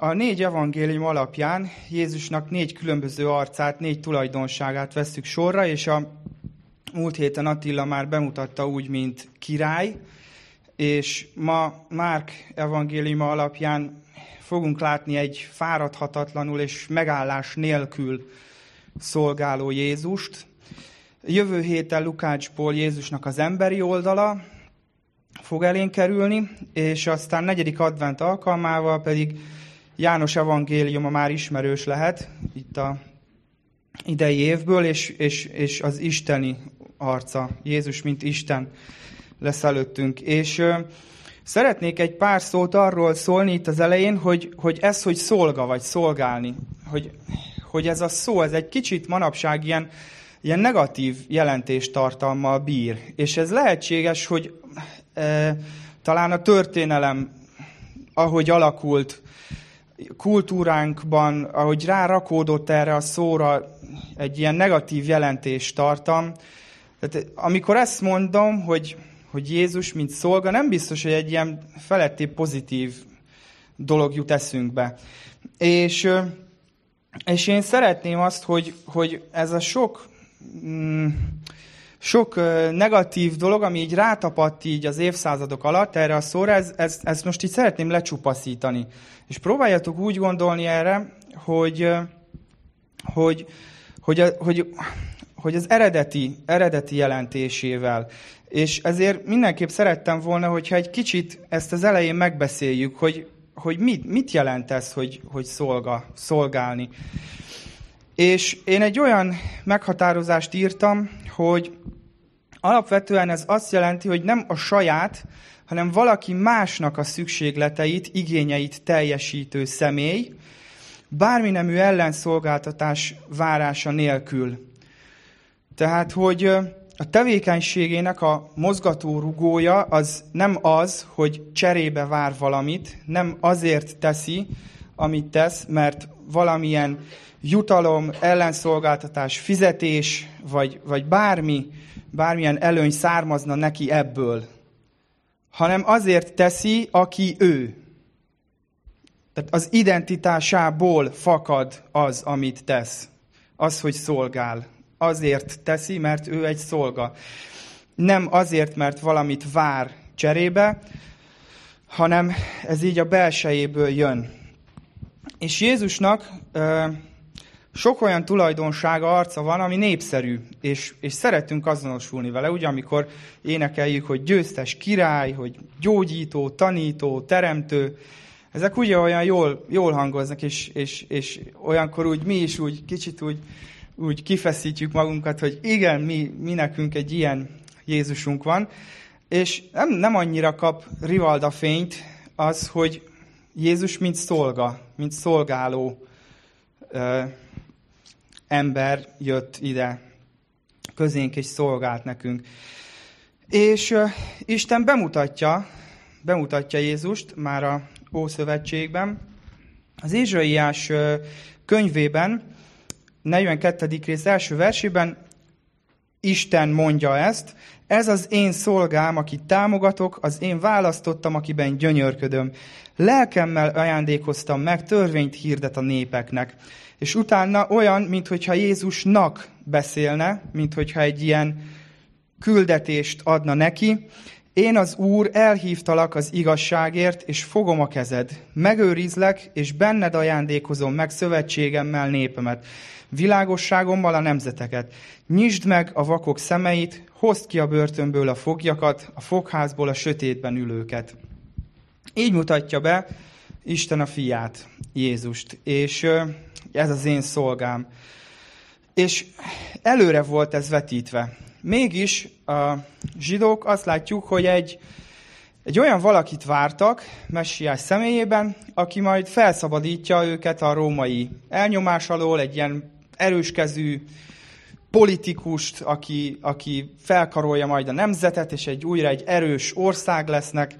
A négy evangélium alapján Jézusnak négy különböző arcát, négy tulajdonságát veszük sorra, és a múlt héten Attila már bemutatta úgy, mint király, és ma Márk evangéliuma alapján fogunk látni egy fáradhatatlanul és megállás nélkül szolgáló Jézust. Jövő héten Lukácsból Jézusnak az emberi oldala fog elénk kerülni, és aztán negyedik advent alkalmával pedig János evangéliuma már ismerős lehet itt a idei évből, és, és, és az isteni arca, Jézus, mint Isten lesz előttünk. És ö, szeretnék egy pár szót arról szólni itt az elején, hogy, hogy ez, hogy szolga vagy szolgálni, hogy, hogy ez a szó, ez egy kicsit manapság ilyen, ilyen negatív jelentéstartalmal bír. És ez lehetséges, hogy e, talán a történelem, ahogy alakult, kultúránkban, ahogy rárakódott erre a szóra egy ilyen negatív jelentés tartam. Tehát amikor ezt mondom, hogy, hogy Jézus, mint szolga, nem biztos, hogy egy ilyen feletti pozitív dolog jut eszünkbe. És, és én szeretném azt, hogy, hogy ez a sok, mm, sok negatív dolog, ami így rátapadt így az évszázadok alatt erre a szóra, ez, ez, most így szeretném lecsupaszítani. És próbáljatok úgy gondolni erre, hogy, hogy, hogy, hogy, hogy az eredeti, eredeti jelentésével. És ezért mindenképp szerettem volna, hogyha egy kicsit ezt az elején megbeszéljük, hogy, hogy mit, mit jelent ez, hogy, hogy szolga, szolgálni. És én egy olyan meghatározást írtam, hogy alapvetően ez azt jelenti, hogy nem a saját, hanem valaki másnak a szükségleteit, igényeit teljesítő személy, bármi nemű ellenszolgáltatás várása nélkül. Tehát, hogy a tevékenységének a mozgató rugója az nem az, hogy cserébe vár valamit, nem azért teszi, amit tesz, mert valamilyen jutalom, ellenszolgáltatás, fizetés, vagy, vagy bármi, bármilyen előny származna neki ebből, hanem azért teszi, aki ő. Tehát az identitásából fakad az, amit tesz. Az, hogy szolgál. Azért teszi, mert ő egy szolga. Nem azért, mert valamit vár cserébe, hanem ez így a belsejéből jön. És Jézusnak sok olyan tulajdonsága, arca van, ami népszerű, és, és szeretünk azonosulni vele, ugye, amikor énekeljük, hogy győztes király, hogy gyógyító, tanító, teremtő, ezek ugye olyan jól, jól hangoznak, és, és, és olyankor úgy mi is úgy kicsit úgy, úgy kifeszítjük magunkat, hogy igen, mi, mi nekünk egy ilyen Jézusunk van, és nem, nem annyira kap rivalda fényt az, hogy Jézus mint szolga, mint szolgáló ember jött ide közénk és szolgált nekünk. És ö, Isten bemutatja, bemutatja Jézust már a Ószövetségben. Az Ézsaiás könyvében, 42. rész első versében Isten mondja ezt, ez az én szolgám, akit támogatok, az én választottam, akiben gyönyörködöm. Lelkemmel ajándékoztam meg, törvényt hirdet a népeknek. És utána olyan, mintha Jézusnak beszélne, mintha egy ilyen küldetést adna neki, én az Úr elhívtalak az igazságért, és fogom a kezed. Megőrizlek, és benned ajándékozom meg szövetségemmel népemet, világosságommal a nemzeteket. Nyisd meg a vakok szemeit, hozd ki a börtönből a fogjakat, a fogházból a sötétben ülőket. Így mutatja be Isten a fiát, Jézust, és ez az én szolgám. És előre volt ez vetítve. Mégis a zsidók azt látjuk, hogy egy, egy olyan valakit vártak Messiás személyében, aki majd felszabadítja őket a római elnyomás alól, egy ilyen erőskezű politikust, aki, aki felkarolja majd a nemzetet, és egy újra egy erős ország lesznek.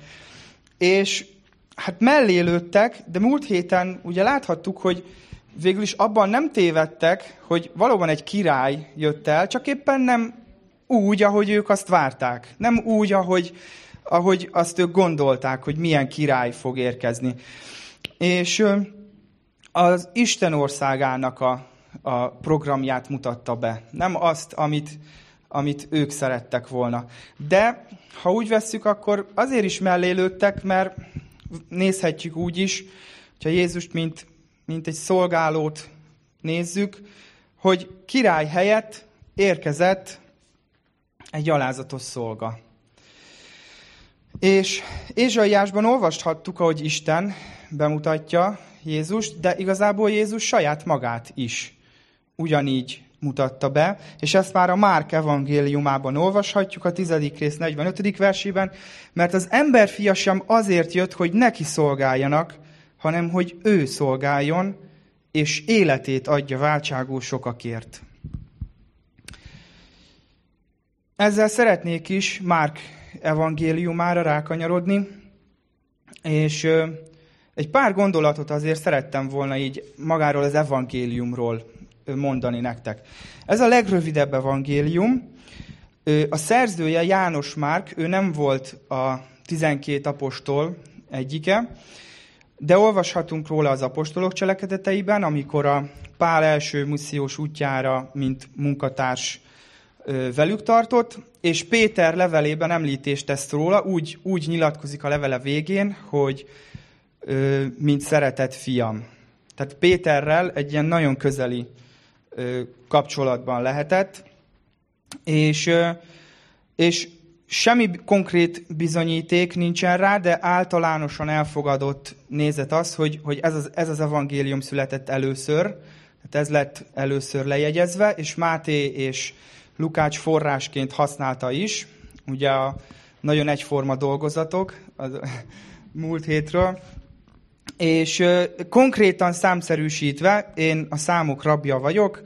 És hát mellé lőttek, de múlt héten ugye láthattuk, hogy végül is abban nem tévedtek, hogy valóban egy király jött el, csak éppen nem úgy, ahogy ők azt várták. Nem úgy, ahogy, ahogy azt ők gondolták, hogy milyen király fog érkezni. És az Isten országának a, a programját mutatta be, nem azt, amit, amit ők szerettek volna. De ha úgy vesszük, akkor azért is mellé lőttek, mert nézhetjük úgy is, hogyha Jézust mint, mint egy szolgálót nézzük, hogy király helyett érkezett egy alázatos szolga. És Ézsaiásban olvashattuk, ahogy Isten bemutatja Jézust, de igazából Jézus saját magát is ugyanígy mutatta be, és ezt már a Márk evangéliumában olvashatjuk, a 10. rész 45. versében, mert az emberfia sem azért jött, hogy neki szolgáljanak, hanem hogy ő szolgáljon, és életét adja váltságú sokakért. Ezzel szeretnék is Márk evangéliumára rákanyarodni, és egy pár gondolatot azért szerettem volna így magáról az evangéliumról mondani nektek. Ez a legrövidebb evangélium. A szerzője János Márk, ő nem volt a 12 apostol egyike, de olvashatunk róla az apostolok cselekedeteiben, amikor a Pál első missziós útjára, mint munkatárs velük tartott, és Péter levelében említést tesz róla, úgy, úgy nyilatkozik a levele végén, hogy mint szeretett fiam. Tehát Péterrel egy ilyen nagyon közeli kapcsolatban lehetett, és, és semmi konkrét bizonyíték nincsen rá, de általánosan elfogadott nézet az, hogy, hogy ez, az, ez az evangélium született először, tehát ez lett először lejegyezve, és Máté és Lukács forrásként használta is, ugye a nagyon egyforma dolgozatok az múlt hétről, és konkrétan számszerűsítve, én a számok rabja vagyok,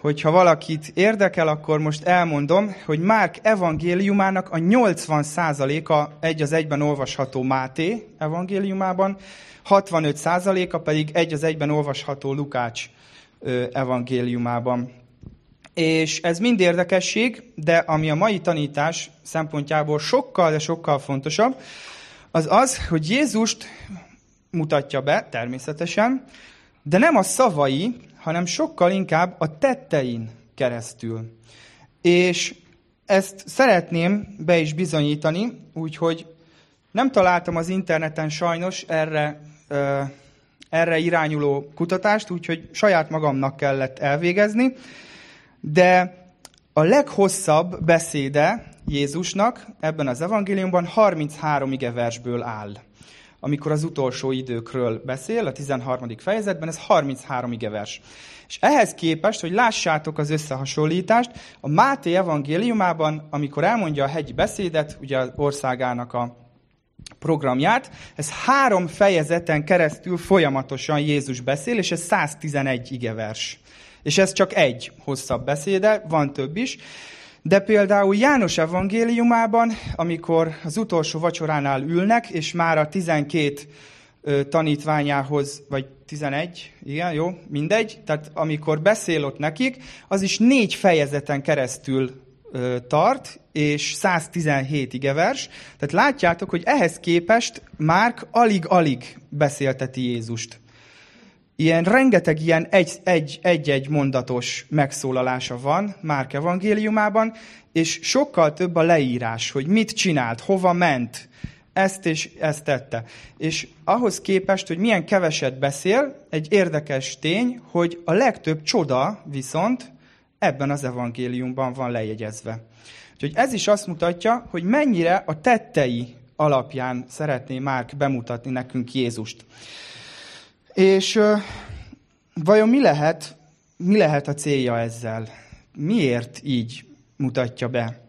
hogyha valakit érdekel, akkor most elmondom, hogy Márk evangéliumának a 80%-a egy az egyben olvasható Máté evangéliumában, 65%-a pedig egy az egyben olvasható Lukács evangéliumában. És ez mind érdekesség, de ami a mai tanítás szempontjából sokkal, de sokkal fontosabb, az az, hogy Jézust mutatja be, természetesen, de nem a szavai, hanem sokkal inkább a tettein keresztül. És ezt szeretném be is bizonyítani, úgyhogy nem találtam az interneten sajnos erre, erre irányuló kutatást, úgyhogy saját magamnak kellett elvégezni, de a leghosszabb beszéde Jézusnak ebben az evangéliumban 33 ige versből áll amikor az utolsó időkről beszél, a 13. fejezetben, ez 33 igevers. És ehhez képest, hogy lássátok az összehasonlítást, a Máté evangéliumában, amikor elmondja a hegyi beszédet, ugye az országának a programját, ez három fejezeten keresztül folyamatosan Jézus beszél, és ez 111 igevers. És ez csak egy hosszabb beszéde, van több is. De például János evangéliumában, amikor az utolsó vacsoránál ülnek, és már a 12 tanítványához, vagy 11, igen, jó, mindegy, tehát amikor beszél ott nekik, az is négy fejezeten keresztül tart, és 117 igevers. Tehát látjátok, hogy ehhez képest Márk alig-alig beszélteti Jézust ilyen rengeteg ilyen egy-egy mondatos megszólalása van Márk evangéliumában, és sokkal több a leírás, hogy mit csinált, hova ment, ezt és ezt tette. És ahhoz képest, hogy milyen keveset beszél, egy érdekes tény, hogy a legtöbb csoda viszont ebben az evangéliumban van lejegyezve. Úgyhogy ez is azt mutatja, hogy mennyire a tettei alapján szeretné Márk bemutatni nekünk Jézust. És uh, vajon mi lehet, mi lehet a célja ezzel? Miért így mutatja be?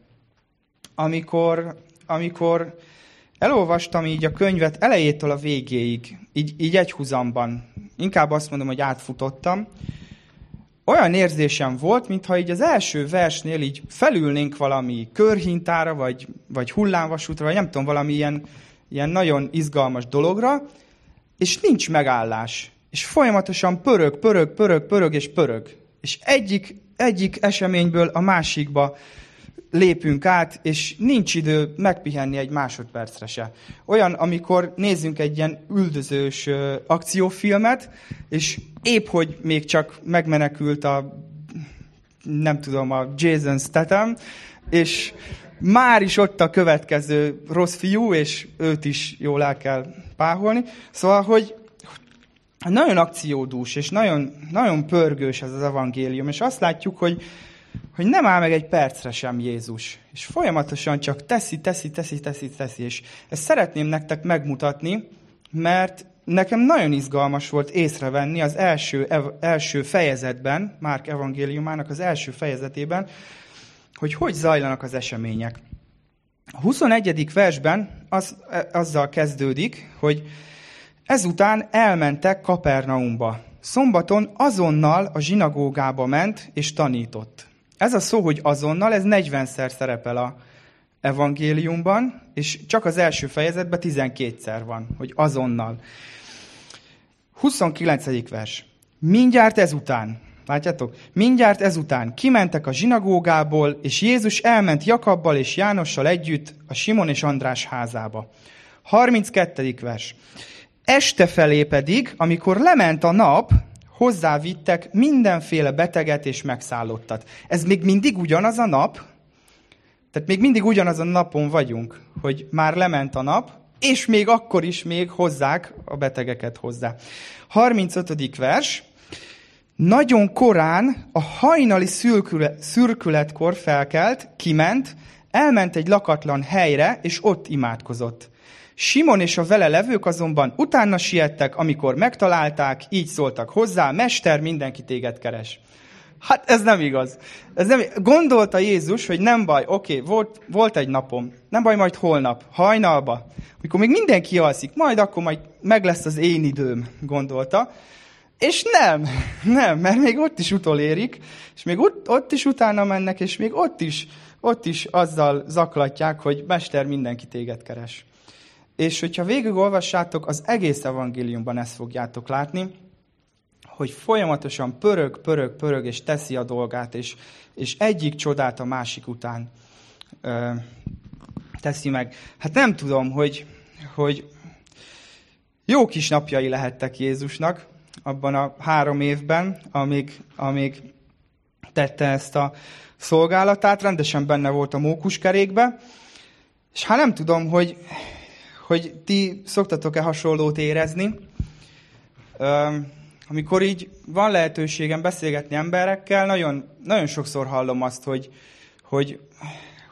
Amikor, amikor elolvastam így a könyvet elejétől a végéig, így, így egy huzamban, inkább azt mondom, hogy átfutottam, olyan érzésem volt, mintha így az első versnél így felülnénk valami körhintára, vagy, vagy hullámvasútra, vagy nem tudom, valami ilyen, ilyen nagyon izgalmas dologra, és nincs megállás. És folyamatosan pörög, pörög, pörög, pörög és pörög. És egyik, egyik eseményből a másikba lépünk át, és nincs idő megpihenni egy másodpercre se. Olyan, amikor nézzünk egy ilyen üldözős akciófilmet, és épp, hogy még csak megmenekült a, nem tudom, a Jason Statham, és már is ott a következő rossz fiú, és őt is jól el kell páholni. Szóval, hogy nagyon akciódús, és nagyon, nagyon pörgős ez az evangélium, és azt látjuk, hogy, hogy nem áll meg egy percre sem Jézus, és folyamatosan csak teszi, teszi, teszi, teszi, teszi, és ezt szeretném nektek megmutatni, mert nekem nagyon izgalmas volt észrevenni az első, első fejezetben, Márk evangéliumának az első fejezetében, hogy hogy zajlanak az események. A 21. versben az, azzal kezdődik, hogy ezután elmentek Kapernaumba. Szombaton azonnal a zsinagógába ment és tanított. Ez a szó, hogy azonnal, ez 40-szer szerepel a evangéliumban, és csak az első fejezetben 12-szer van, hogy azonnal. 29. vers. Mindjárt ezután, látjátok? Mindjárt ezután kimentek a zsinagógából, és Jézus elment Jakabbal és Jánossal együtt a Simon és András házába. 32. vers. Este felé pedig, amikor lement a nap, hozzávittek mindenféle beteget és megszállottat. Ez még mindig ugyanaz a nap, tehát még mindig ugyanaz a napon vagyunk, hogy már lement a nap, és még akkor is még hozzák a betegeket hozzá. 35. vers. Nagyon korán a hajnali szürkületkor felkelt, kiment, elment egy lakatlan helyre, és ott imádkozott. Simon és a vele levők azonban utána siettek, amikor megtalálták, így szóltak hozzá, Mester, mindenki téged keres. Hát ez nem igaz. Ez nem, gondolta Jézus, hogy nem baj, oké, okay, volt, volt egy napom, nem baj, majd holnap, hajnalba, amikor még mindenki alszik, majd akkor majd meg lesz az én időm, gondolta. És nem, nem, mert még ott is utolérik, és még ott, ott is utána mennek, és még ott is, ott is azzal zaklatják, hogy Mester, mindenki téged keres. És hogyha végigolvassátok, az egész evangéliumban ezt fogjátok látni, hogy folyamatosan pörög, pörög, pörög, és teszi a dolgát, és, és egyik csodát a másik után ö, teszi meg. Hát nem tudom, hogy, hogy jó kis napjai lehettek Jézusnak abban a három évben, amíg, amíg tette ezt a szolgálatát, rendesen benne volt a mókuskerékbe, és hát nem tudom, hogy hogy ti szoktatok-e hasonlót érezni. Amikor így van lehetőségem beszélgetni emberekkel, nagyon, nagyon sokszor hallom azt, hogy, hogy,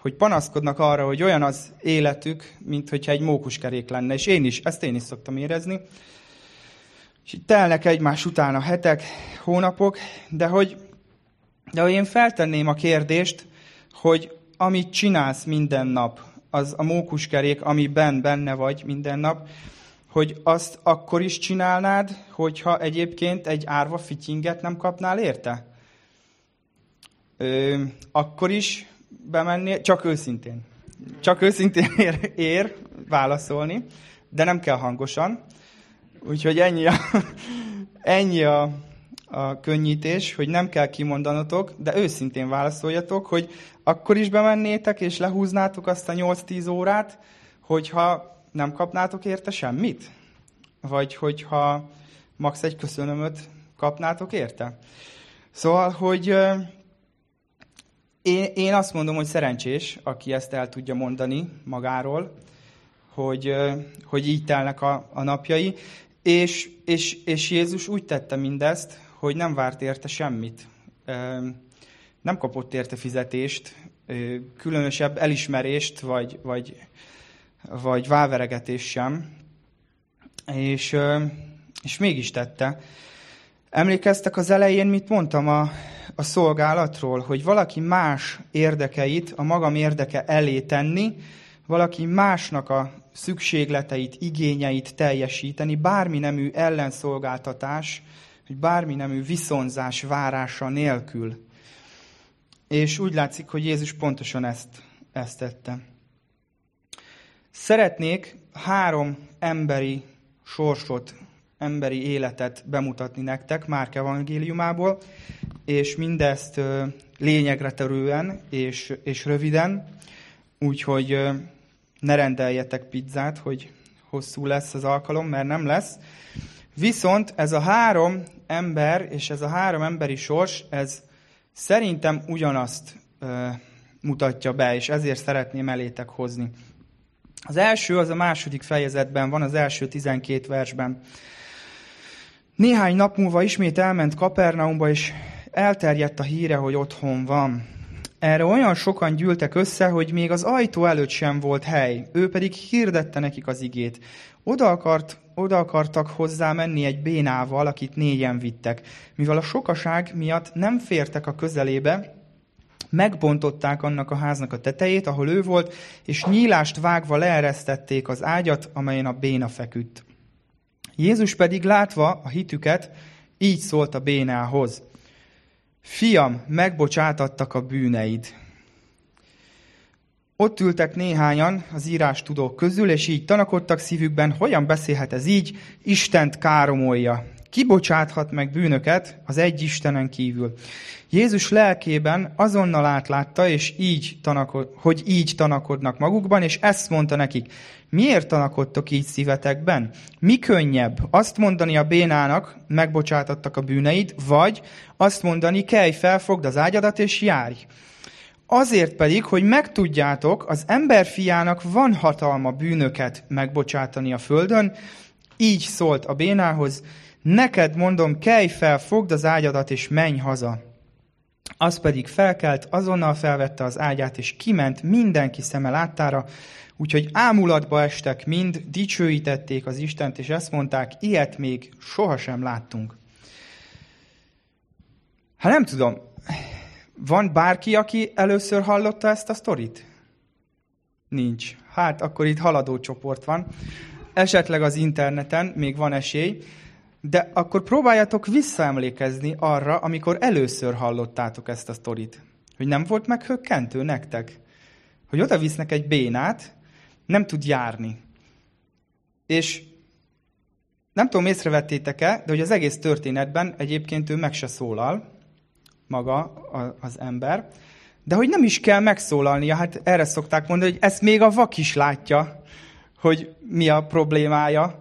hogy panaszkodnak arra, hogy olyan az életük, mint hogyha egy mókuskerék lenne. És én is, ezt én is szoktam érezni. És így telnek egymás után a hetek, hónapok, de hogy, de hogy én feltenném a kérdést, hogy amit csinálsz minden nap, az a mókuskerék, amiben benne vagy minden nap, hogy azt akkor is csinálnád, hogyha egyébként egy árva fityinget nem kapnál érte? Ö, akkor is bemennél, csak őszintén. Csak őszintén ér, ér válaszolni, de nem kell hangosan. Úgyhogy ennyi a, ennyi a, a könnyítés, hogy nem kell kimondanotok, de őszintén válaszoljatok, hogy akkor is bemennétek, és lehúznátok azt a 8-10 órát, hogyha nem kapnátok érte semmit? Vagy hogyha max. egy köszönömöt kapnátok érte? Szóval, hogy én, én azt mondom, hogy szerencsés, aki ezt el tudja mondani magáról, hogy, hogy így telnek a, a napjai, és, és, és Jézus úgy tette mindezt, hogy nem várt érte semmit. Nem kapott érte fizetést, különösebb elismerést, vagy, vagy, vagy váveregetés sem. És, és mégis tette. Emlékeztek az elején, mit mondtam a, a szolgálatról, hogy valaki más érdekeit a magam érdeke elé tenni, valaki másnak a szükségleteit, igényeit teljesíteni, bármi nemű ellenszolgáltatás, hogy bármi nemű viszonzás várása nélkül. És úgy látszik, hogy Jézus pontosan ezt, ezt tette. Szeretnék három emberi sorsot, emberi életet bemutatni nektek Márk evangéliumából, és mindezt lényegre törően és, és röviden, úgyhogy ne rendeljetek pizzát, hogy hosszú lesz az alkalom, mert nem lesz. Viszont ez a három ember, és ez a három emberi sors, ez szerintem ugyanazt mutatja be, és ezért szeretném elétek hozni. Az első, az a második fejezetben van, az első 12 versben. Néhány nap múlva ismét elment Kapernaumba, és elterjedt a híre, hogy otthon van. Erre olyan sokan gyűltek össze, hogy még az ajtó előtt sem volt hely. Ő pedig hirdette nekik az igét. Oda, akart, oda akartak hozzá menni egy bénával, akit négyen vittek. Mivel a sokaság miatt nem fértek a közelébe, megbontották annak a háznak a tetejét, ahol ő volt, és nyílást vágva leeresztették az ágyat, amelyen a béna feküdt. Jézus pedig látva a hitüket, így szólt a bénához. Fiam, megbocsátattak a bűneid. Ott ültek néhányan az írás tudók közül, és így tanakodtak szívükben, hogyan beszélhet ez így, Istent káromolja. Kibocsáthat meg bűnöket az egy Istenen kívül. Jézus lelkében azonnal átlátta, és így tanakod, hogy így tanakodnak magukban, és ezt mondta nekik. Miért tanakodtok így szívetekben? Mi könnyebb azt mondani a bénának, megbocsátattak a bűneid, vagy azt mondani, kelj fel, fogd az ágyadat és járj. Azért pedig, hogy megtudjátok, az ember fiának van hatalma bűnöket megbocsátani a földön, így szólt a bénához, neked mondom, kelj fel, fogd az ágyadat és menj haza. Az pedig felkelt, azonnal felvette az ágyát, és kiment mindenki szeme láttára, úgyhogy ámulatba estek mind, dicsőítették az Istent, és ezt mondták, ilyet még sohasem láttunk. Hát nem tudom, van bárki, aki először hallotta ezt a sztorit? Nincs. Hát akkor itt haladó csoport van. Esetleg az interneten még van esély. De akkor próbáljátok visszaemlékezni arra, amikor először hallottátok ezt a sztorit. Hogy nem volt meghökkentő nektek? Hogy oda visznek egy bénát, nem tud járni. És nem tudom, észrevettétek-e, de hogy az egész történetben egyébként ő meg se szólal, maga az ember, de hogy nem is kell megszólalnia, hát erre szokták mondani, hogy ezt még a vak is látja, hogy mi a problémája,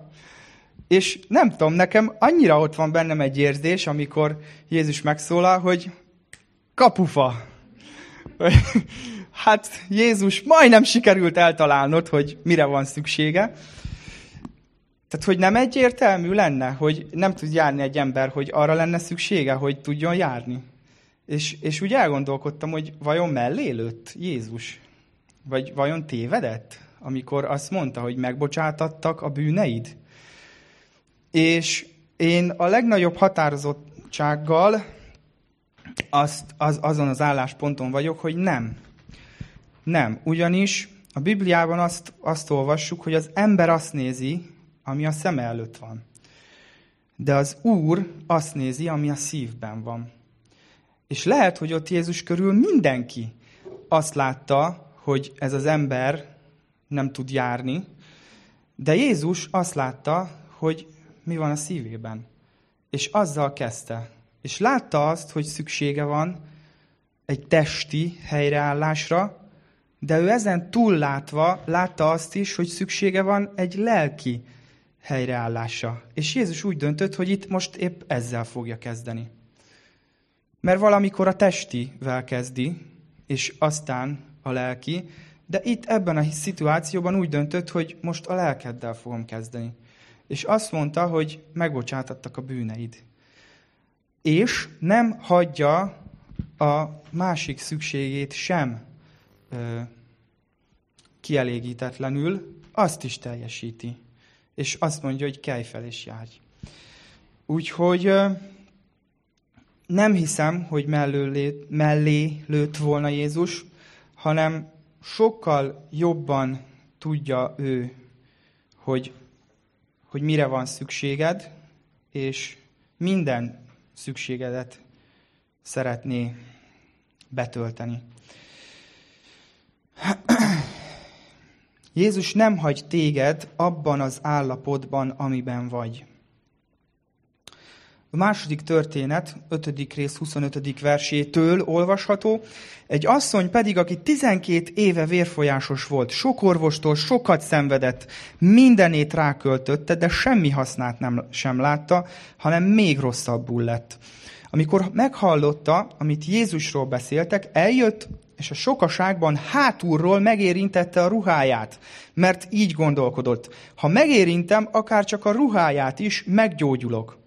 és nem tudom, nekem annyira ott van bennem egy érzés, amikor Jézus megszólal, hogy kapufa. Hát Jézus, majdnem sikerült eltalálnod, hogy mire van szüksége. Tehát, hogy nem egyértelmű lenne, hogy nem tud járni egy ember, hogy arra lenne szüksége, hogy tudjon járni. És, és úgy elgondolkodtam, hogy vajon mellé lőtt Jézus? Vagy vajon tévedett, amikor azt mondta, hogy megbocsátattak a bűneid? És én a legnagyobb határozottsággal azt, az, azon az állásponton vagyok, hogy nem. Nem, ugyanis a Bibliában azt, azt olvassuk, hogy az ember azt nézi, ami a szeme előtt van. De az Úr azt nézi, ami a szívben van. És lehet, hogy ott Jézus körül mindenki azt látta, hogy ez az ember nem tud járni, de Jézus azt látta, hogy mi van a szívében. És azzal kezdte. És látta azt, hogy szüksége van egy testi helyreállásra, de ő ezen túllátva látta azt is, hogy szüksége van egy lelki helyreállásra. És Jézus úgy döntött, hogy itt most épp ezzel fogja kezdeni. Mert valamikor a testivel kezdi, és aztán a lelki, de itt ebben a szituációban úgy döntött, hogy most a lelkeddel fogom kezdeni és azt mondta, hogy megbocsátattak a bűneid. És nem hagyja a másik szükségét sem ö, kielégítetlenül, azt is teljesíti. És azt mondja, hogy kelj fel és járj. Úgyhogy ö, nem hiszem, hogy mellé, mellé lőtt volna Jézus, hanem sokkal jobban tudja ő, hogy hogy mire van szükséged, és minden szükségedet szeretné betölteni. Jézus nem hagy téged abban az állapotban, amiben vagy. A második történet, 5. rész 25. versétől olvasható. Egy asszony pedig, aki 12 éve vérfolyásos volt, sok orvostól sokat szenvedett, mindenét ráköltötte, de semmi hasznát nem, sem látta, hanem még rosszabbul lett. Amikor meghallotta, amit Jézusról beszéltek, eljött, és a sokaságban hátulról megérintette a ruháját, mert így gondolkodott. Ha megérintem, akár csak a ruháját is, meggyógyulok.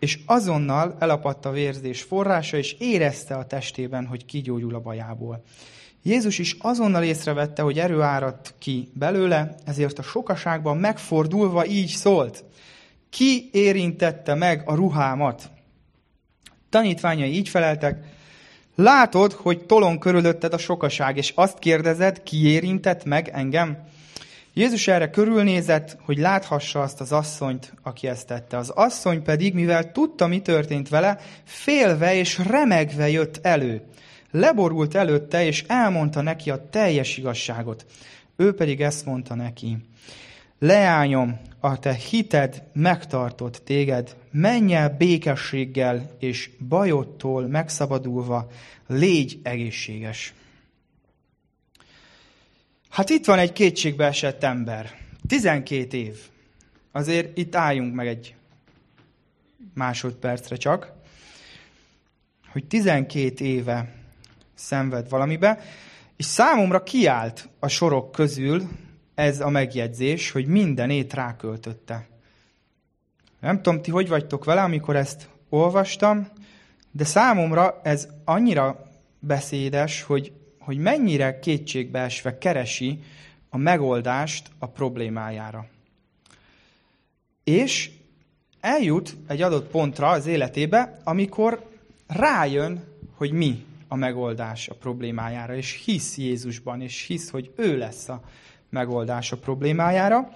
És azonnal elapadt a vérzés forrása, és érezte a testében, hogy kigyógyul a bajából. Jézus is azonnal észrevette, hogy erő áradt ki belőle, ezért a sokaságban megfordulva így szólt. Ki érintette meg a ruhámat? Tanítványai így feleltek, látod, hogy tolon körülötted a sokaság, és azt kérdezed, ki érintett meg engem? Jézus erre körülnézett, hogy láthassa azt az asszonyt, aki ezt tette. Az asszony pedig, mivel tudta, mi történt vele, félve és remegve jött elő. Leborult előtte, és elmondta neki a teljes igazságot. Ő pedig ezt mondta neki. Leányom, a te hited megtartott téged, menj el békességgel és bajodtól megszabadulva, légy egészséges. Hát itt van egy kétségbe esett ember. 12 év. Azért itt álljunk meg egy másodpercre csak, hogy 12 éve szenved valamibe, és számomra kiállt a sorok közül ez a megjegyzés, hogy mindenét ráköltötte. Nem tudom, ti hogy vagytok vele, amikor ezt olvastam, de számomra ez annyira beszédes, hogy, hogy mennyire kétségbeesve keresi a megoldást a problémájára. És eljut egy adott pontra az életébe, amikor rájön, hogy mi a megoldás a problémájára, és hisz Jézusban, és hisz, hogy ő lesz a megoldás a problémájára,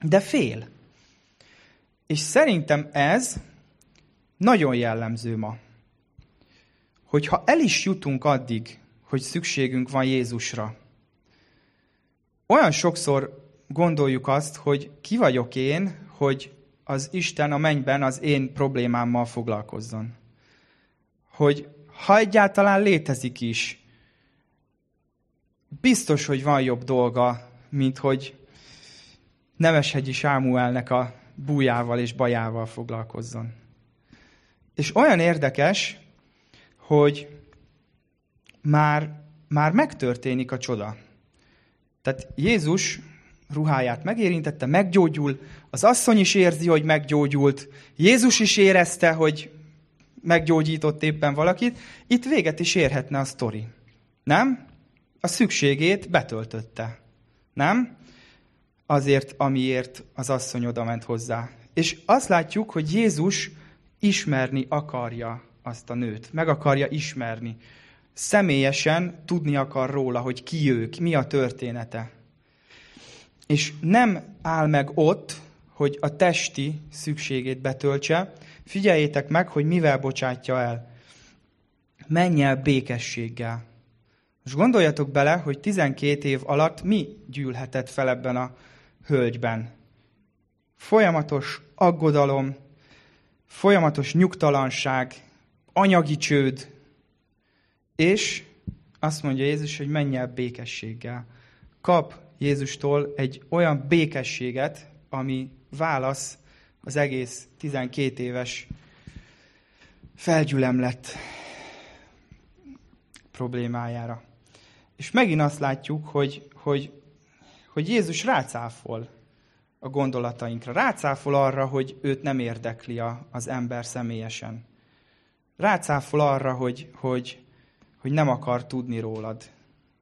de fél. És szerintem ez nagyon jellemző ma. Hogyha el is jutunk addig, hogy szükségünk van Jézusra, olyan sokszor gondoljuk azt, hogy ki vagyok én, hogy az Isten a mennyben az én problémámmal foglalkozzon. Hogy ha egyáltalán létezik is, biztos, hogy van jobb dolga, mint hogy Nemeshegyi Sámuelnek a bújával és bajával foglalkozzon. És olyan érdekes, hogy már, már megtörténik a csoda. Tehát Jézus ruháját megérintette, meggyógyul, az asszony is érzi, hogy meggyógyult, Jézus is érezte, hogy meggyógyított éppen valakit, itt véget is érhetne a sztori. Nem? A szükségét betöltötte. Nem? Azért, amiért az asszony oda ment hozzá. És azt látjuk, hogy Jézus ismerni akarja azt a nőt. Meg akarja ismerni. Személyesen tudni akar róla, hogy ki ők, mi a története. És nem áll meg ott, hogy a testi szükségét betöltse. Figyeljétek meg, hogy mivel bocsátja el. Menj el békességgel. Most gondoljatok bele, hogy 12 év alatt mi gyűlhetett fel ebben a hölgyben. Folyamatos aggodalom, folyamatos nyugtalanság, anyagi csőd, és azt mondja Jézus, hogy menj el békességgel. Kap Jézustól egy olyan békességet, ami válasz az egész 12 éves felgyülemlett problémájára. És megint azt látjuk, hogy, hogy, hogy Jézus rácáfol a gondolatainkra. Rácáfol arra, hogy őt nem érdekli az ember személyesen. Rácáfol arra, hogy, hogy, hogy nem akar tudni rólad.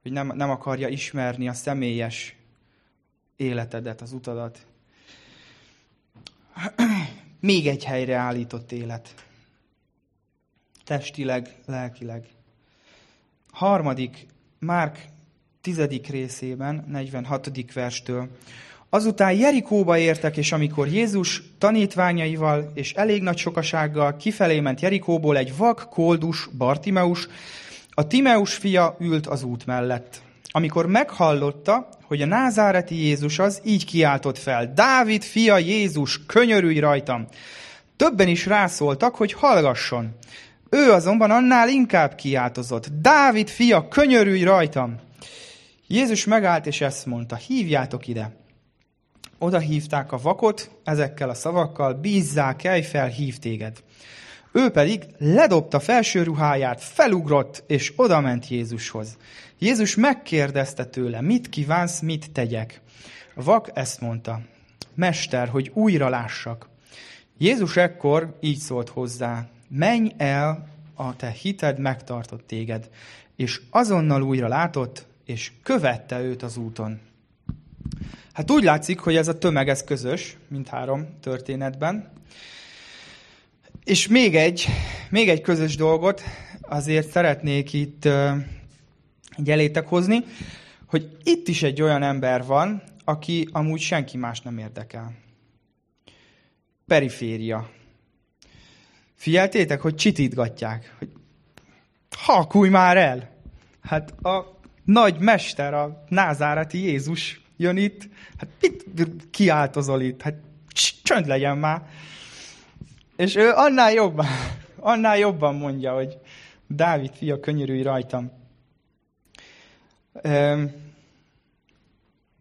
Hogy nem, nem akarja ismerni a személyes életedet, az utadat. Még egy helyre állított élet. Testileg, lelkileg. Harmadik Márk tizedik részében, 46. verstől. Azután Jerikóba értek, és amikor Jézus tanítványaival és elég nagy sokasággal kifelé ment Jerikóból, egy vak, koldus, Bartimeus, a Timeus fia ült az út mellett. Amikor meghallotta, hogy a názáreti Jézus az, így kiáltott fel, Dávid fia Jézus, könyörülj rajtam! Többen is rászóltak, hogy hallgasson. Ő azonban annál inkább kiáltozott. Dávid fia, könyörülj rajtam! Jézus megállt, és ezt mondta, hívjátok ide. Oda hívták a vakot, ezekkel a szavakkal, bízzá, kelj fel, hív téged. Ő pedig ledobta felső ruháját, felugrott, és odament Jézushoz. Jézus megkérdezte tőle, mit kívánsz, mit tegyek. A vak ezt mondta, Mester, hogy újra lássak. Jézus ekkor így szólt hozzá, menj el, a te hited megtartott téged. És azonnal újra látott, és követte őt az úton. Hát úgy látszik, hogy ez a tömeg ez közös, mint három történetben. És még egy, még egy közös dolgot azért szeretnék itt uh, elétek hozni, hogy itt is egy olyan ember van, aki amúgy senki más nem érdekel. Periféria. Figyeltétek, hogy csitítgatják, hogy halkulj már el! Hát a nagy mester, a názárati Jézus jön itt, hát mit kiáltozol itt? Hát csönd legyen már. És ő annál jobban, annál jobban mondja, hogy Dávid fia, könyörülj rajtam.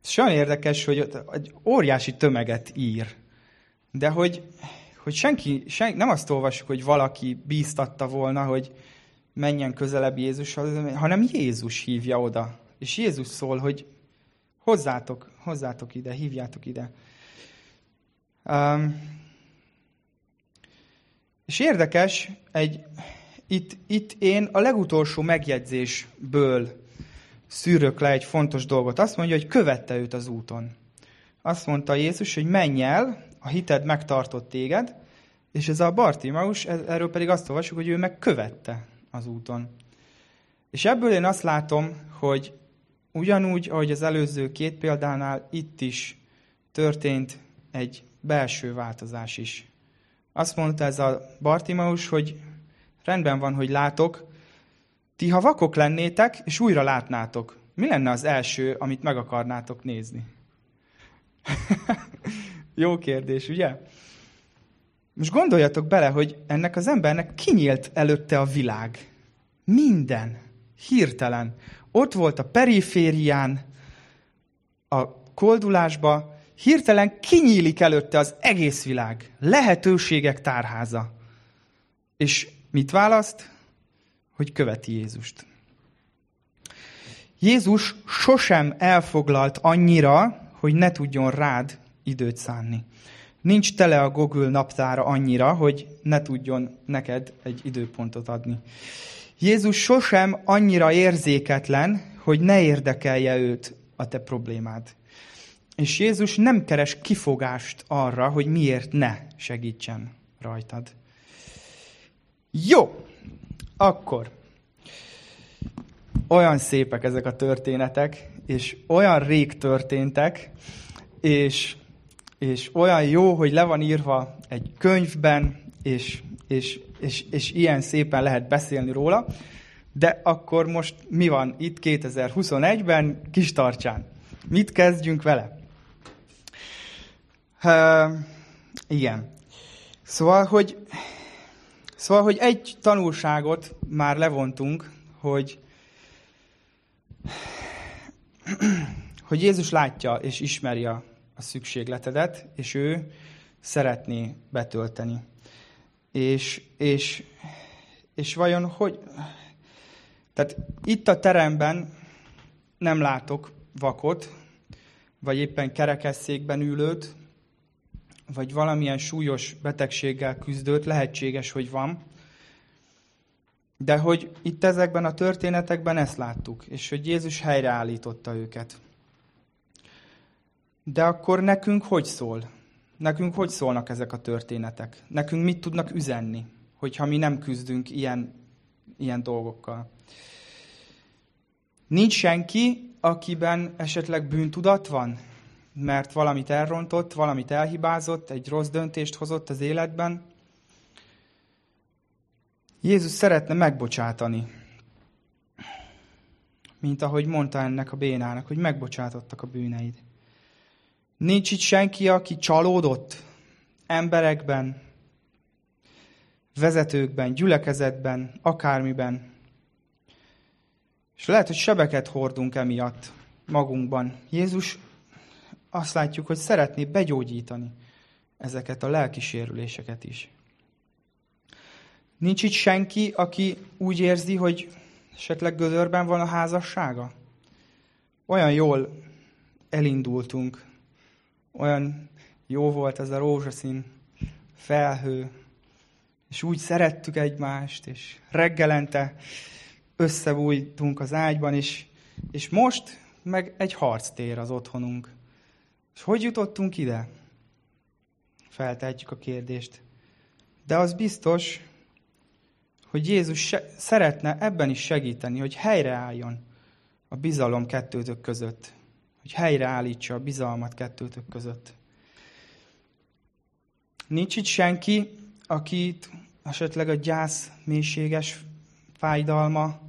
És olyan érdekes, hogy egy óriási tömeget ír, de hogy, hogy senki, senki, nem azt olvassuk, hogy valaki bíztatta volna, hogy menjen közelebb Jézushoz, hanem Jézus hívja oda. És Jézus szól, hogy hozzátok, hozzátok ide, hívjátok ide. És érdekes, egy, itt, itt én a legutolsó megjegyzésből szűrök le egy fontos dolgot. Azt mondja, hogy követte őt az úton. Azt mondta Jézus, hogy menj el, a hited megtartott téged, és ez a Bartimaus, erről pedig azt olvasjuk, hogy ő meg követte az úton. És ebből én azt látom, hogy ugyanúgy, ahogy az előző két példánál, itt is történt egy belső változás is. Azt mondta ez a Bartimaus, hogy rendben van, hogy látok, ti ha vakok lennétek, és újra látnátok, mi lenne az első, amit meg akarnátok nézni? Jó kérdés, ugye? Most gondoljatok bele, hogy ennek az embernek kinyílt előtte a világ. Minden. Hirtelen. Ott volt a periférián, a koldulásba, hirtelen kinyílik előtte az egész világ. Lehetőségek tárháza. És mit választ? Hogy követi Jézust. Jézus sosem elfoglalt annyira, hogy ne tudjon rád időt szánni. Nincs tele a Google naptára annyira, hogy ne tudjon neked egy időpontot adni. Jézus sosem annyira érzéketlen, hogy ne érdekelje őt a te problémád. És Jézus nem keres kifogást arra, hogy miért ne segítsen rajtad. Jó, akkor olyan szépek ezek a történetek, és olyan rég történtek, és, és olyan jó, hogy le van írva egy könyvben, és, és, és, és ilyen szépen lehet beszélni róla. De akkor most mi van itt 2021-ben, kis tartsán? Mit kezdjünk vele? Uh, igen. Szóval, hogy, szóval, hogy egy tanulságot már levontunk, hogy, hogy Jézus látja és ismeri a, a szükségletedet, és ő szeretné betölteni. És, és, és vajon hogy... Tehát itt a teremben nem látok vakot, vagy éppen kerekesszékben ülőt, vagy valamilyen súlyos betegséggel küzdőt, lehetséges, hogy van. De hogy itt ezekben a történetekben ezt láttuk, és hogy Jézus helyreállította őket. De akkor nekünk hogy szól? Nekünk hogy szólnak ezek a történetek? Nekünk mit tudnak üzenni, hogyha mi nem küzdünk ilyen, ilyen dolgokkal? Nincs senki, akiben esetleg bűntudat van? Mert valamit elrontott, valamit elhibázott, egy rossz döntést hozott az életben. Jézus szeretne megbocsátani. Mint ahogy mondta ennek a bénának, hogy megbocsátottak a bűneid. Nincs itt senki, aki csalódott emberekben, vezetőkben, gyülekezetben, akármiben. És lehet, hogy sebeket hordunk emiatt magunkban. Jézus azt látjuk, hogy szeretné begyógyítani ezeket a lelki sérüléseket is. Nincs itt senki, aki úgy érzi, hogy esetleg gödörben van a házassága? Olyan jól elindultunk, olyan jó volt ez a rózsaszín felhő, és úgy szerettük egymást, és reggelente összebújtunk az ágyban, és, és most meg egy harctér az otthonunk. És hogy jutottunk ide? Feltehetjük a kérdést. De az biztos, hogy Jézus szeretne ebben is segíteni, hogy helyreálljon a bizalom kettőtök között. Hogy helyreállítsa a bizalmat kettőtök között. Nincs itt senki, akit esetleg a gyász mélységes fájdalma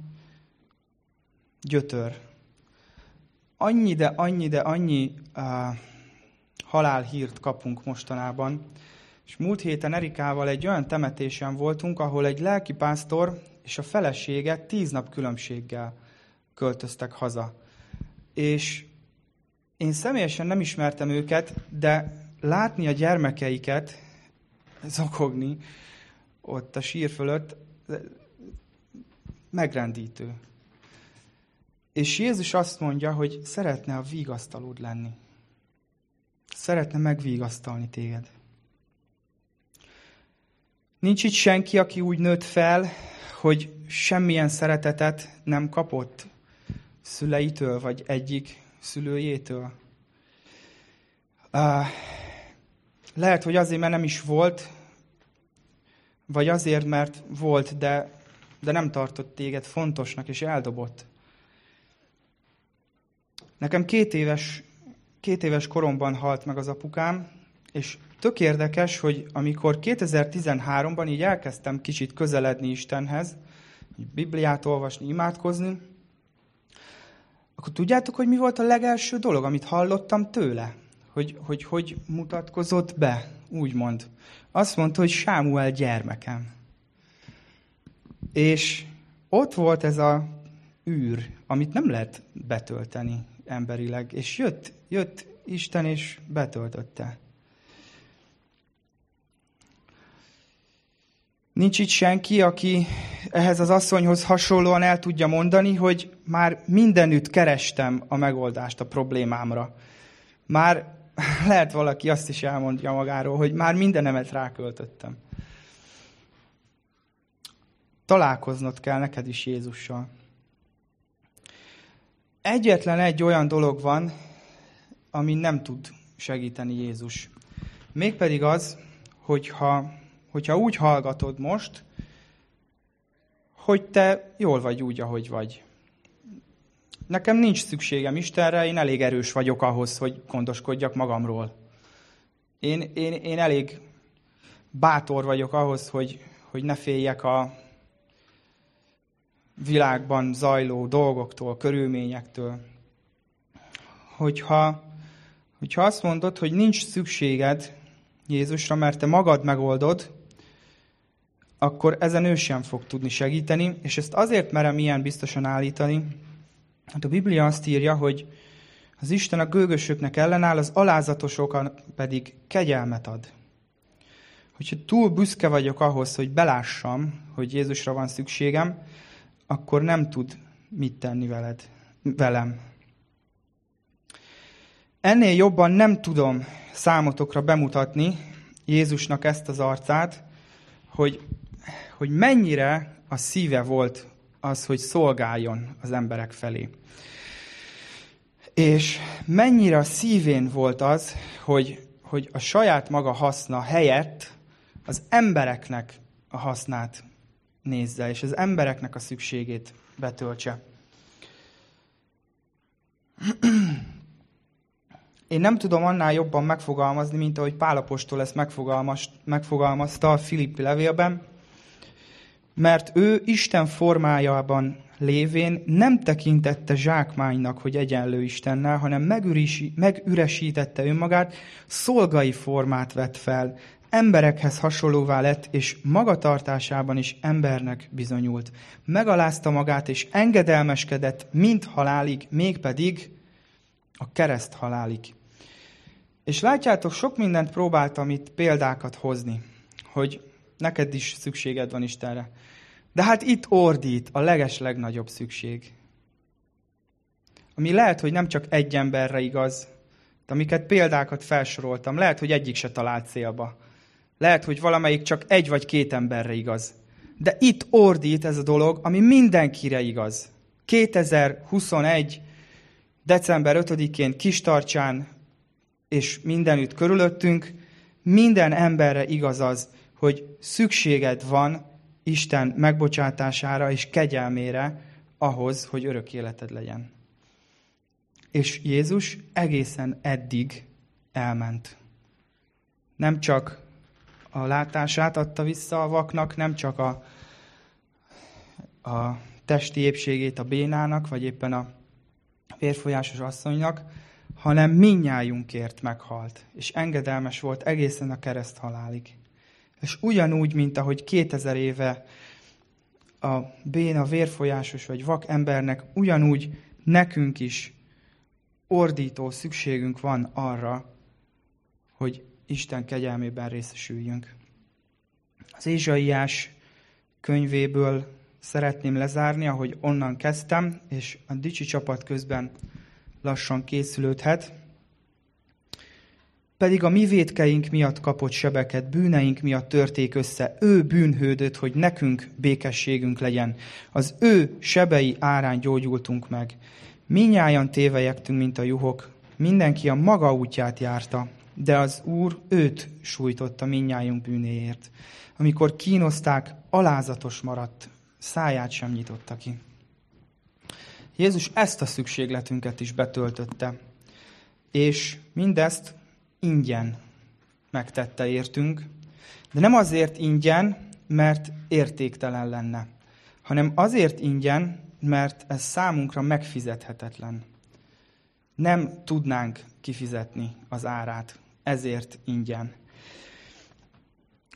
gyötör. Annyi, de annyi, de annyi uh, halálhírt kapunk mostanában. És múlt héten Erikával egy olyan temetésen voltunk, ahol egy lelkipásztor és a felesége tíz nap különbséggel költöztek haza. És én személyesen nem ismertem őket, de látni a gyermekeiket, zokogni ott a sír fölött, megrendítő. És Jézus azt mondja, hogy szeretne a vigasztalód lenni. Szeretne megvigasztalni téged. Nincs itt senki, aki úgy nőtt fel, hogy semmilyen szeretetet nem kapott szüleitől, vagy egyik szülőjétől. Uh, lehet, hogy azért, mert nem is volt, vagy azért, mert volt, de, de nem tartott téged fontosnak, és eldobott. Nekem két éves, két éves koromban halt meg az apukám, és tök érdekes, hogy amikor 2013-ban így elkezdtem kicsit közeledni Istenhez, Bibliát olvasni, imádkozni, akkor tudjátok, hogy mi volt a legelső dolog, amit hallottam tőle? Hogy hogy, hogy mutatkozott be, úgymond. Azt mondta, hogy Sámuel gyermekem. És ott volt ez a űr, amit nem lehet betölteni emberileg. És jött, jött Isten, és betöltötte. Nincs itt senki, aki ehhez az asszonyhoz hasonlóan el tudja mondani, hogy már mindenütt kerestem a megoldást a problémámra. Már lehet valaki azt is elmondja magáról, hogy már mindenemet ráköltöttem. Találkoznod kell neked is Jézussal. Egyetlen egy olyan dolog van, ami nem tud segíteni Jézus. Mégpedig az, hogyha, hogyha úgy hallgatod most, hogy te jól vagy úgy, ahogy vagy. Nekem nincs szükségem Istenre, én elég erős vagyok ahhoz, hogy gondoskodjak magamról. Én, én, én elég bátor vagyok ahhoz, hogy, hogy ne féljek a világban zajló dolgoktól, körülményektől. Hogyha, hogyha azt mondod, hogy nincs szükséged Jézusra, mert te magad megoldod, akkor ezen ő sem fog tudni segíteni, és ezt azért merem ilyen biztosan állítani, Hát a Biblia azt írja, hogy az Isten a gőgösöknek ellenáll, az alázatosoknak pedig kegyelmet ad. Hogyha túl büszke vagyok ahhoz, hogy belássam, hogy Jézusra van szükségem, akkor nem tud mit tenni veled, velem. Ennél jobban nem tudom számotokra bemutatni Jézusnak ezt az arcát, hogy, hogy mennyire a szíve volt az, hogy szolgáljon az emberek felé. És mennyire a szívén volt az, hogy, hogy a saját maga haszna helyett az embereknek a hasznát nézze, és az embereknek a szükségét betöltse. Én nem tudom annál jobban megfogalmazni, mint ahogy Pálapostól ezt megfogalmazta a Filippi levélben, mert ő Isten formájában lévén nem tekintette zsákmánynak, hogy egyenlő Istennel, hanem megüresi, megüresítette önmagát, szolgai formát vett fel, emberekhez hasonlóvá lett, és magatartásában is embernek bizonyult. Megalázta magát, és engedelmeskedett, mint halálig, mégpedig a kereszt halálig. És látjátok, sok mindent próbáltam itt példákat hozni, hogy neked is szükséged van Istenre. De hát itt ordít a leges legnagyobb szükség. Ami lehet, hogy nem csak egy emberre igaz, de amiket példákat felsoroltam, lehet, hogy egyik se talált célba. Lehet, hogy valamelyik csak egy vagy két emberre igaz. De itt ordít ez a dolog, ami mindenkire igaz. 2021. december 5-én Kistarcsán és mindenütt körülöttünk, minden emberre igaz az, hogy szükséged van Isten megbocsátására és kegyelmére ahhoz, hogy örök életed legyen. És Jézus egészen eddig elment. Nem csak a látását adta vissza a vaknak, nem csak a, a testi épségét a bénának, vagy éppen a vérfolyásos asszonynak, hanem minnyájunkért meghalt, és engedelmes volt egészen a kereszt halálig. És ugyanúgy, mint ahogy 2000 éve a béna vérfolyásos vagy vak embernek, ugyanúgy nekünk is ordító szükségünk van arra, hogy Isten kegyelmében részesüljünk. Az Ézsaiás könyvéből szeretném lezárni, ahogy onnan kezdtem, és a dicsi csapat közben lassan készülődhet. Pedig a mi védkeink miatt kapott sebeket, bűneink miatt törték össze. Ő bűnhődött, hogy nekünk békességünk legyen. Az ő sebei árán gyógyultunk meg. Minnyájan tévejektünk, mint a juhok. Mindenki a maga útját járta, de az Úr őt sújtotta minnyájunk bűnéért. Amikor kínozták, alázatos maradt, száját sem nyitotta ki. Jézus ezt a szükségletünket is betöltötte, és mindezt ingyen megtette értünk, de nem azért ingyen, mert értéktelen lenne, hanem azért ingyen, mert ez számunkra megfizethetetlen. Nem tudnánk kifizetni az árát, ezért ingyen.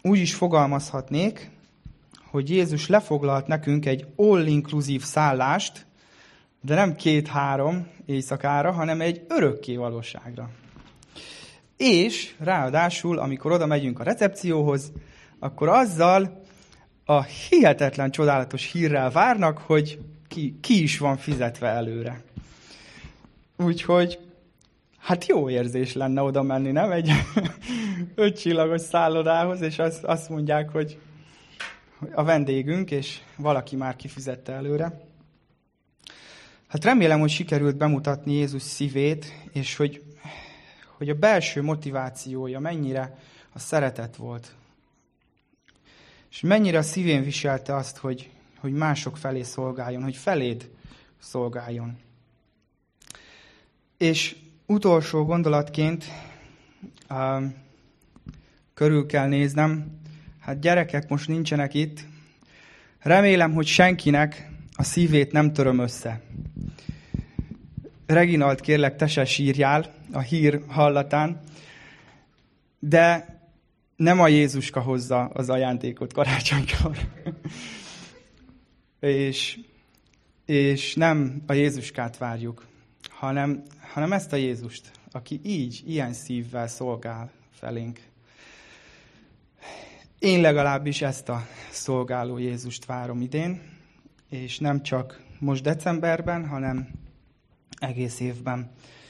Úgy is fogalmazhatnék, hogy Jézus lefoglalt nekünk egy all-inclusive szállást, de nem két-három éjszakára, hanem egy örökké valóságra. És ráadásul, amikor oda megyünk a recepcióhoz, akkor azzal a hihetetlen csodálatos hírrel várnak, hogy ki, ki is van fizetve előre. Úgyhogy, hát jó érzés lenne oda menni, nem? Egy ötcsillagos szállodához, és azt, azt mondják, hogy a vendégünk, és valaki már kifizette előre. Hát remélem, hogy sikerült bemutatni Jézus szívét, és hogy, hogy a belső motivációja mennyire a szeretet volt. És mennyire a szívén viselte azt, hogy, hogy mások felé szolgáljon, hogy feléd szolgáljon. És utolsó gondolatként uh, körül kell néznem, hát gyerekek most nincsenek itt, remélem, hogy senkinek a szívét nem töröm össze. Reginald, kérlek, te se sírjál a hír hallatán, de nem a Jézuska hozza az ajándékot karácsonykor. és, és nem a Jézuskát várjuk, hanem, hanem ezt a Jézust, aki így, ilyen szívvel szolgál felénk. Én legalábbis ezt a szolgáló Jézust várom idén, és nem csak most decemberben, hanem egész évben.